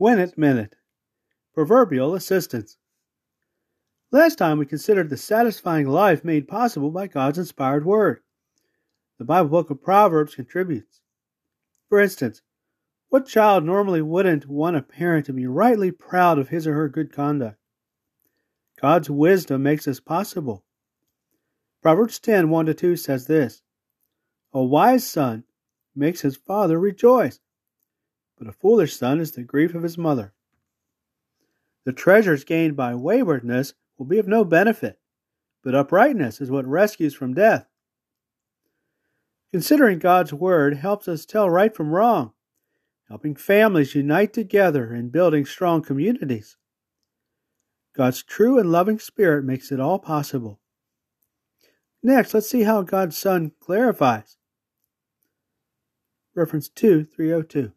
Winnet Minute Proverbial Assistance. Last time we considered the satisfying life made possible by God's inspired word. The Bible book of Proverbs contributes. For instance, what child normally wouldn't want a parent to be rightly proud of his or her good conduct? God's wisdom makes this possible. Proverbs 10 1 2 says this A wise son makes his father rejoice but a foolish son is the grief of his mother. The treasures gained by waywardness will be of no benefit, but uprightness is what rescues from death. Considering God's Word helps us tell right from wrong, helping families unite together and building strong communities. God's true and loving Spirit makes it all possible. Next, let's see how God's Son clarifies. Reference 2 302.